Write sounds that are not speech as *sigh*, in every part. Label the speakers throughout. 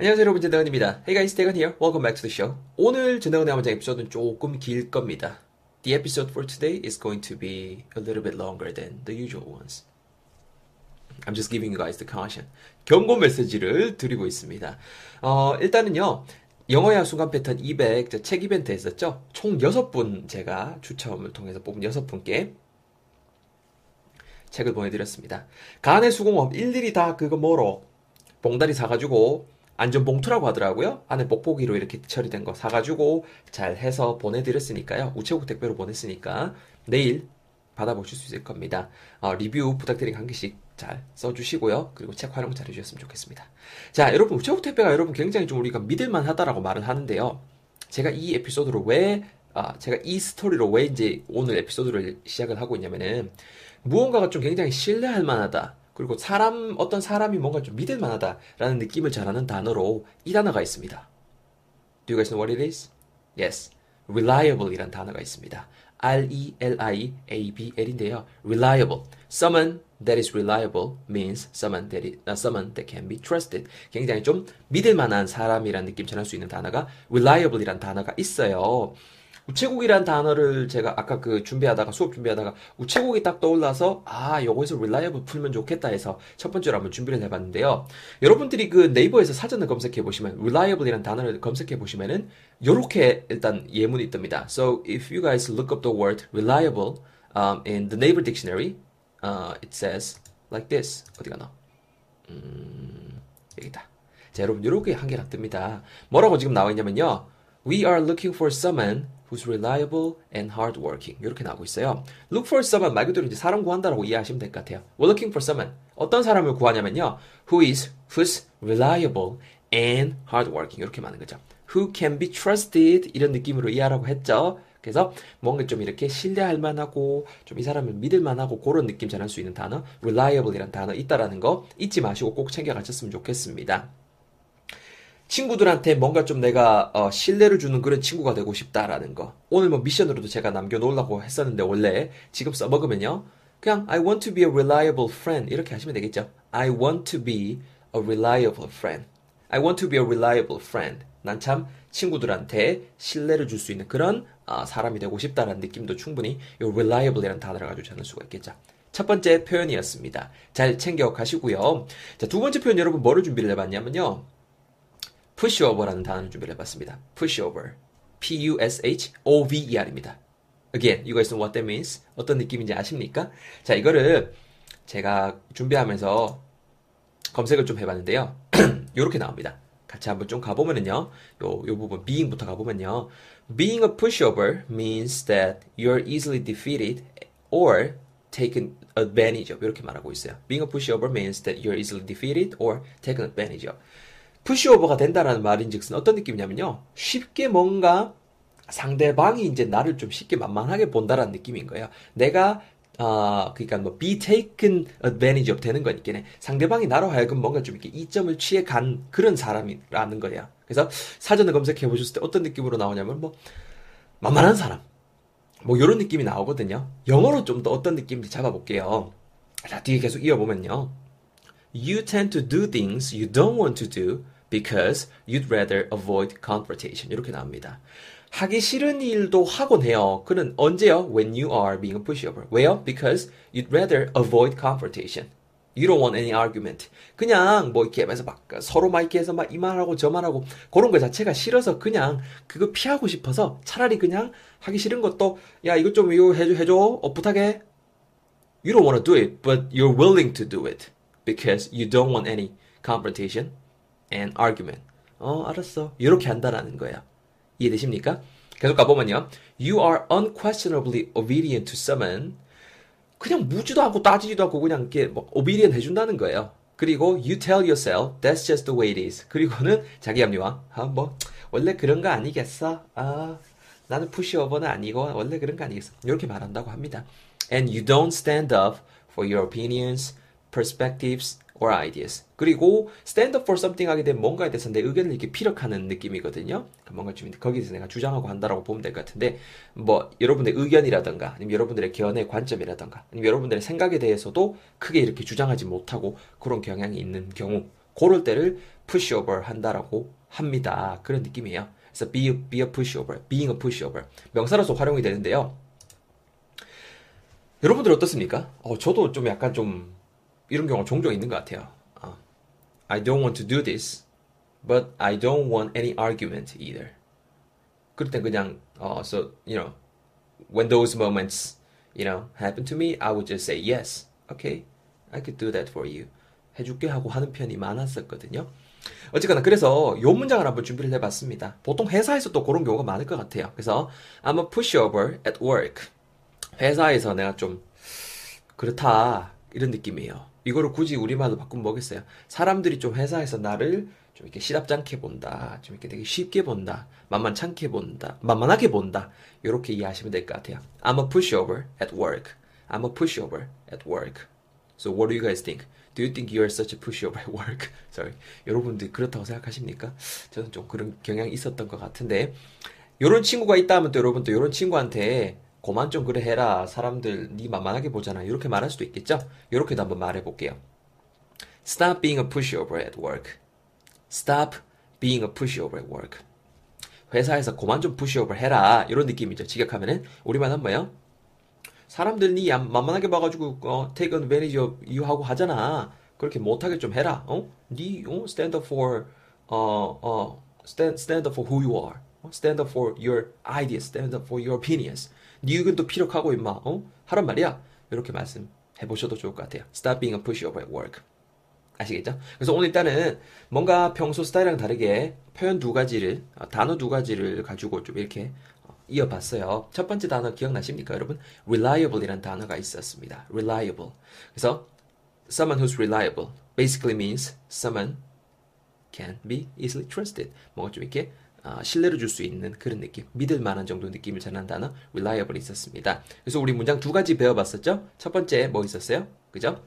Speaker 1: 안녕하세요 여러분 전대건입니다. Hey guys, 대건 here. Welcome back to the show. 오늘 전대건의 한문장 에피소드는 조금 길 겁니다. The episode for today is going to be a little bit longer than the usual ones. I'm just giving you guys the caution. 경고 메시지를 드리고 있습니다. 어, 일단은요. 영어야 순간 패턴 200, 책 이벤트 했었죠? 총 6분 제가 추첨을 통해서 뽑은 6분께 책을 보내드렸습니다. 간의 수공업 일일이 다 그거 뭐로 봉다리 사가지고 안전 봉투라고 하더라고요. 안에 뽁뽁이로 이렇게 처리된 거 사가지고 잘 해서 보내드렸으니까요. 우체국 택배로 보냈으니까 내일 받아보실 수 있을 겁니다. 어, 리뷰 부탁드린 한 개씩 잘 써주시고요. 그리고 책 활용 잘 해주셨으면 좋겠습니다. 자, 여러분 우체국 택배가 여러분 굉장히 좀 우리가 믿을만 하다라고 말을 하는데요. 제가 이 에피소드로 왜 아, 제가 이 스토리로 왜 이제 오늘 에피소드를 시작을 하고 있냐면은 무언가가 좀 굉장히 신뢰할 만하다. 그리고 사람, 어떤 사람이 뭔가 좀 믿을 만하다라는 느낌을 잘하는 단어로 이 단어가 있습니다. Do you guys know what it is? Yes. reliable 이란 단어가 있습니다. R-E-L-I-A-B-L인데요. reliable. someone that is reliable means someone that, is, uh, someone that can be trusted. 굉장히 좀 믿을 만한 사람이란 느낌 전할 수 있는 단어가 reliable 이란 단어가 있어요. 우체국이란 단어를 제가 아까 그 준비하다가 수업 준비하다가 우체국이 딱 떠올라서 아 요거에서 reliable 풀면 좋겠다 해서 첫 번째로 한번 준비를 해봤는데요. 여러분들이 그 네이버에서 사전을 검색해 보시면 reliable이라는 단어를 검색해 보시면은 요렇게 일단 예문이 뜹니다. So if you guys look up the word reliable um, in the Naver dictionary, uh, it says like this. 어디 가나? 음, 여기다. 자 여러분 요렇게 한 개가 뜹니다. 뭐라고 지금 나와 있냐면요. We are looking for someone who's reliable and hardworking. 이렇게 나오고 있어요. Look for someone 말 그대로 이제 사람 구한다라고 이해하시면 될 것 같아요. We're looking for someone. 어떤 사람을 구하냐면요. Who is, who's reliable and hardworking. 이렇게 많은 거죠. Who can be trusted. 이런 느낌으로 이해하라고 했죠. 그래서 뭔가 좀 이렇게 신뢰할 만하고 좀 이 사람을 믿을 만하고 그런 느낌 전할 수 있는 단어 reliable이라는 단어 있다라는 거 잊지 마시고 꼭 챙겨 가셨으면 좋겠습니다. 친구들한테 뭔가 좀 내가 어, 신뢰를 주는 그런 친구가 되고 싶다라는 거. 오늘 뭐 미션으로도 제가 남겨놓으려고 했었는데 원래 지금 써먹으면요. 그냥 I want to be a reliable friend 이렇게 하시면 되겠죠. I want to be a reliable friend. I want to be a reliable friend. 난 참 친구들한테 신뢰를 줄 수 있는 그런 어, 사람이 되고 싶다라는 느낌도 충분히 이 reliable이라는 단어를 가지고 찾을 수가 있겠죠. 첫 번째 표현이었습니다. 잘 챙겨 가시고요. 자, 두 번째 표현 여러분 뭐를 준비를 해봤냐면요. Pushover라는 단어를 준비를 해봤습니다. pushover. P-U-S-H-O-V-E-R입니다. Again, you guys know what that means? 어떤 느낌인지 아십니까? 자, 이거를 제가 준비하면서 검색을 좀 해봤는데요. 이렇게 나옵니다. 같이 한번 좀 가보면은요, 요, 요 부분, being부터 가보면요. Being a pushover means that you're easily defeated or taken advantage of. 이렇게 말하고 있어요. Being a pushover means that you're easily defeated or taken advantage of. 푸시오버가 된다라는 말인즉슨 어떤 느낌이냐면요. 쉽게 뭔가 상대방이 이제 나를 좀 쉽게 만만하게 본다라는 느낌인 거예요. 내가 아, 그러니까 뭐 be taken advantage of 되는 거니까 상대방이 나로 하여금 뭔가 좀 이렇게 이점을 취해 간 그런 사람이라는 거예요. 그래서 사전을 검색해 보셨을 때 어떤 느낌으로 나오냐면 뭐 만만한 사람. 뭐 이런 느낌이 나오거든요. 영어로 좀 더 어떤 느낌인지 잡아볼게요. 자, 뒤에 계속 이어보면요. You tend to do things you don't want to do because you'd rather avoid confrontation. 이렇게 나옵니다. 하기 싫은 일도 하곤 해요. 그는 언제요? When you are being a pushover. 왜요? Because you'd rather avoid confrontation. You don't want any argument. 그냥 뭐 이렇게 하면서 막 서로 막 이렇게 해서 막 이 말하고 저 말하고 그런 거 자체가 싫어서 그냥 그거 피하고 싶어서 차라리 그냥 하기 싫은 것도 야 이것 좀 이거 해줘 해줘 어 부탁해. You don't want to do it, but you're willing to do it. Because you don't want any confrontation and argument. 어, 알았어. 이렇게 한다라는 거예요. 이해되십니까? 계속 가보면요. You are unquestionably obedient to someone. 그냥 묻지도 않고 따지지도 않고 그냥 이렇게 뭐 obedient 해준다는 거예요. 그리고 you tell yourself that's just the way it is. 그리고는 자기 합리화. 아, 뭐 원래 그런 거 아니겠어? 아, 나는 푸시오버는 아니고 원래 그런 거 아니겠어. 이렇게 말한다고 합니다. And you don't stand up for your opinions, perspectives or ideas. 그리고 stand up for something 하게 되면 뭔가에 대해서 내 의견을 이렇게 피력하는 느낌이거든요. 뭔가 좀 거기서 내가 주장하고 한다라고 보면 될 것 같은데 뭐 여러분의 의견이라던가 아니면 여러분들의 견해 관점이라던가 아니면 여러분들의 생각에 대해서도 크게 이렇게 주장하지 못하고 그런 경향이 있는 경우 그럴 때를 pushover 한다라고 합니다. 그런 느낌이에요. 그래서 be, be a pushover, being a pushover. 명사로서 활용이 되는데요. 여러분들 어떻습니까? 어, 저도 좀 약간 좀 이런 경우가 종종 있는 것 같아요. 어, I don't want to do this, but I don't want any argument either. 그럴 땐 그냥 어, so you know when those moments you know happen to me, I would just say yes, okay, I could do that for you. 해줄게 하고 하는 편이 많았었거든요. 어쨌거나 그래서 요 문장을 한번 준비를 해봤습니다. 보통 회사에서 또 그런 경우가 많을 것 같아요. 그래서 I'm a pushover at work. 회사에서 내가 좀 그렇다 이런 느낌이에요. 이거를 굳이 우리말로 바꾸면 뭐겠어요? 사람들이 좀 회사에서 나를 좀 이렇게 시답잖게 본다. 좀 이렇게 되게 쉽게 본다. 만만찮게 본다. 만만하게 본다. 이렇게 이해하시면 될 것 같아요. I'm a pushover at work. I'm a pushover at work. So what do you guys think? Do you think you are such a pushover at work? *laughs* Sorry. 여러분들 그렇다고 생각하십니까? 저는 좀 그런 경향이 있었던 것 같은데 이런 친구가 있다 하면 또 여러분도 이런 친구한테 고만 좀 그래 해라. 사람들 네 만만하게 보잖아. 이렇게 말할 수도 있겠죠? 이렇게도 한번 말해 볼게요. Stop being a pushover at work. Stop being a pushover at work. 회사에서 고만 좀 pushover 해라. 이런 느낌이죠. 직역하면은 우리만 한 뭐예요? 사람들 니 만만하게 봐가지고 어, take advantage 하고 하잖아. 그렇게 못하게 좀 해라. 어? 니 어? stand up for 어, 어, stand, stand up for who you are. stand up for your ideas. stand up for your opinions. 네 의견도 피력하고 임마. 어? 하란 말이야. 이렇게 말씀해 보셔도 좋을 것 같아요. Stop being a pushover at work. 아시겠죠? 그래서 오늘 일단은 뭔가 평소 스타일이랑 다르게 표현 두 가지를 단어 두 가지를 가지고 좀 이렇게 이어봤어요. 첫 번째 단어 기억나십니까, 여러분? reliable이라는 단어가 있었습니다. reliable. 그래서 someone who's reliable basically means someone can be easily trusted. 뭔가 좀 이렇게 어, 신뢰를 줄 수 있는 그런 느낌, 믿을 만한 정도 느낌을 전하는 단어 reliable 있었습니다. 그래서 우리 문장 두 가지 배워봤었죠? 첫 번째 뭐 있었어요? 그죠?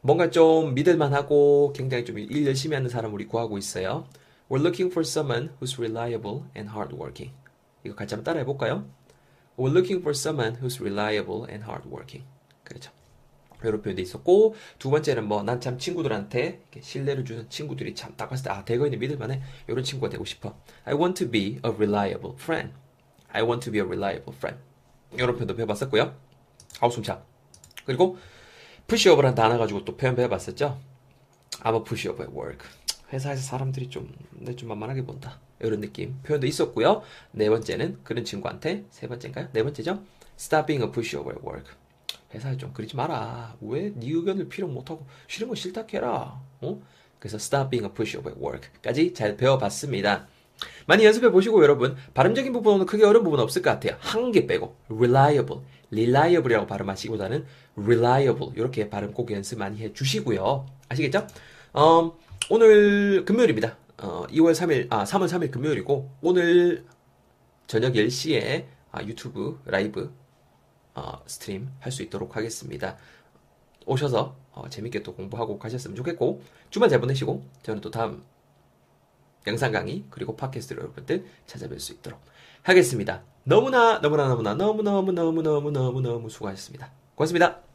Speaker 1: 뭔가 좀 믿을 만하고 굉장히 좀 일 열심히 하는 사람 우리 구하고 있어요. We're looking for someone who's reliable and hardworking. 이거 같이 한번 따라해 볼까요? We're looking for someone who's reliable and hardworking. 그렇죠. 이런 표현도 있었고 두 번째는 뭐 난 참 친구들한테 신뢰를 주는 친구들이 참 딱 봤을 때 아 대거인이 믿을만해 이런 친구가 되고 싶어. I want to be a reliable friend. I want to be a reliable friend. 이런 표현도 배워봤었고요. 아우 숨차. 그리고 한 단어 가지고 또 표현 배워봤었죠. I'm a pushover at work. 회사에서 사람들이 좀, 내 좀 만만하게 본다. 이런 느낌 표현도 있었고요. 네 번째는 그런 친구한테 세 번째인가요? 네 번째죠. Stop being a pushover at work. 회사에 좀 그러지 마라. 왜 네 의견을 필요 못하고 싫은 거 싫다 해라. 어? 그래서 stop being a pushover at work까지 잘 배워봤습니다. 많이 연습해 보시고 여러분 발음적인 부분은 크게 어려운 부분은 없을 것 같아요. 한 개 빼고 reliable, reliable이라고 발음하시기보다는 reliable 이렇게 발음 꼭 연습 많이 해 주시고요. 아시겠죠? 어, 오늘 금요일입니다. 어, 2월 3일, 아, 3월 3일 금요일이고, 오늘 저녁 10시에 아, 유튜브 라이브 어, stream 할 수 있도록 하겠습니다. 오셔서 어, 재밌게 또 공부하고 가셨으면 좋겠고, 주말 잘 보내시고, 저는 또 다음 영상 강의, 그리고 팟캐스트로 여러분들 찾아뵐 수 있도록 하겠습니다. 너무나, 너무나, 너무나, 너무너무 너무너무 너무너무 수고하셨습니다. 고맙습니다.